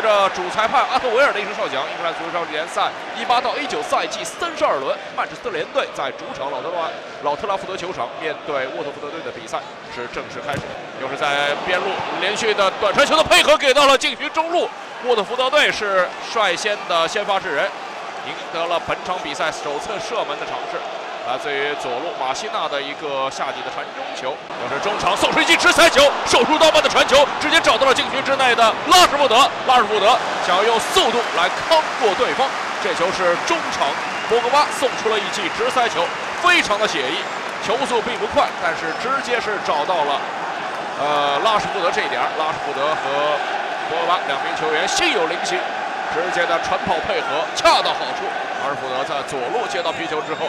随着主裁判阿特维尔的一声哨响，英格兰足球超级联赛一八到一九赛季三十二轮，曼彻斯特联队在主场老特拉老特拉福德球场面对沃特福德队的比赛是正式开始。又是在边路连续的短传球的配合给到了禁区中路，沃特福德队是率先的先发制人，赢得了本场比赛首次射门的尝试。来自于左路马西纳的一个下底的传中球，又是中场送出一记直塞球，手术刀般的传球，直接找到了禁区之内的拉什福德。拉什福德想要用速度来扛过对方，这球是中场博格巴送出了一记直塞球，非常的写意，球速并不快，但是直接是找到了呃拉什福德这一点，拉什福德和博格巴两名球员心有灵犀，直接的传跑配合恰到好处。拉什福德在左路接到皮球之后。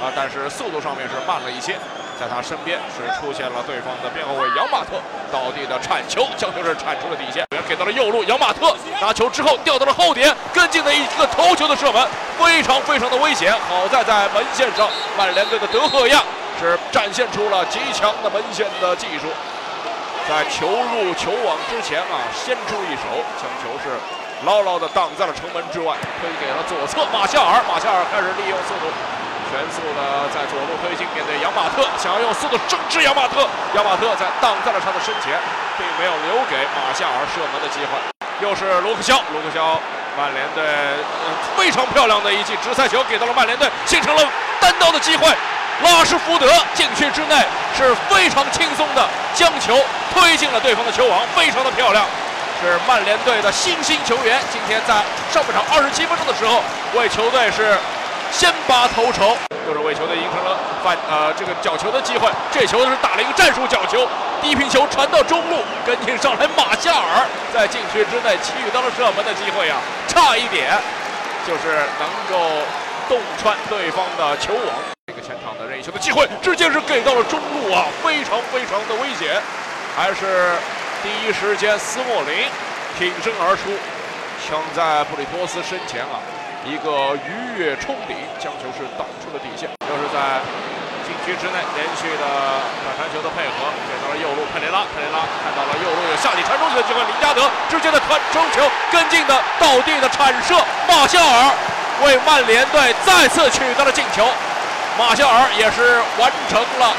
啊，但是速度上面是慢了一些，在他身边是出现了对方的边后卫杨马特倒地的铲球，将球是铲出了底线，给到了右路杨马特拿球之后掉到了后点，跟进的一个头球的射门，非常非常的危险。好在在门线上，曼联队的德赫亚是展现出了极强的门线的技术，在球入球网之前啊，先出一手，将球是牢牢的挡在了城门之外，推给了左侧马夏尔，马夏尔开始利用速度。全速的在左路推进，面对杨马特，想要用速度争制杨马特。杨马特在挡在了他的身前，并没有留给马夏尔射门的机会。又是卢克肖，卢克肖，曼联队非常漂亮的一记直塞球给到了曼联队，形成了单刀的机会。拉什福德禁区之内是非常轻松的将球推进了对方的球网，非常的漂亮。是曼联队的新兴球员，今天在上半场二十七分钟的时候为球队是。先拔头筹，又是为球队赢成了反呃这个角球的机会。这球是打了一个战术角球，低平球传到中路，跟进上来马夏尔在禁区之内给予到了射门的机会呀，差一点就是能够洞穿对方的球网。这个前场的任意球的机会，直接是给到了中路啊，非常非常的危险。还是第一时间斯莫林挺身而出，抢在布里托斯身前啊。一个鱼跃冲顶，将球是挡出了底线。又是在禁区之内连续的短传球的配合，给到了右路佩雷拉。佩雷拉看到了右路有下底传中的机会，林加德直接的传中球，跟进的倒地的铲射，马夏尔为曼联队再次取得了进球。马夏尔也是完成了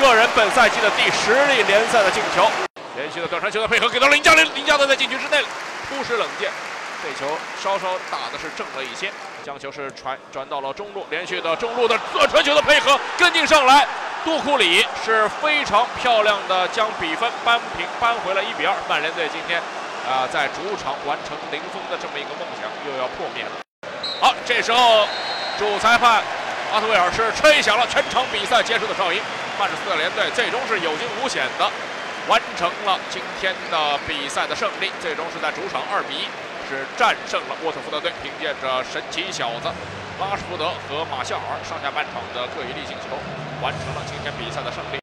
个人本赛季的第十粒联赛的进球。连续的短传球的配合，给到了林加德，林加德在禁区之内突施冷箭。这球稍稍打的是正了一些，将球是传转到了中路，连续的中路的短传球的配合跟进上来，杜库里是非常漂亮的将比分扳平，扳回了一比二。曼联队今天啊在主场完成零封的这么一个梦想又要破灭了。好，这时候主裁判阿特维尔是吹响了全场比赛结束的哨音，曼彻斯特联队最终是有惊无险的完成了今天的比赛的胜利，最终是在主场二比一。是战胜了沃特福德队，凭借着神奇小子拉什福德和马夏尔上下半场的各一粒进球，完成了今天比赛的胜利。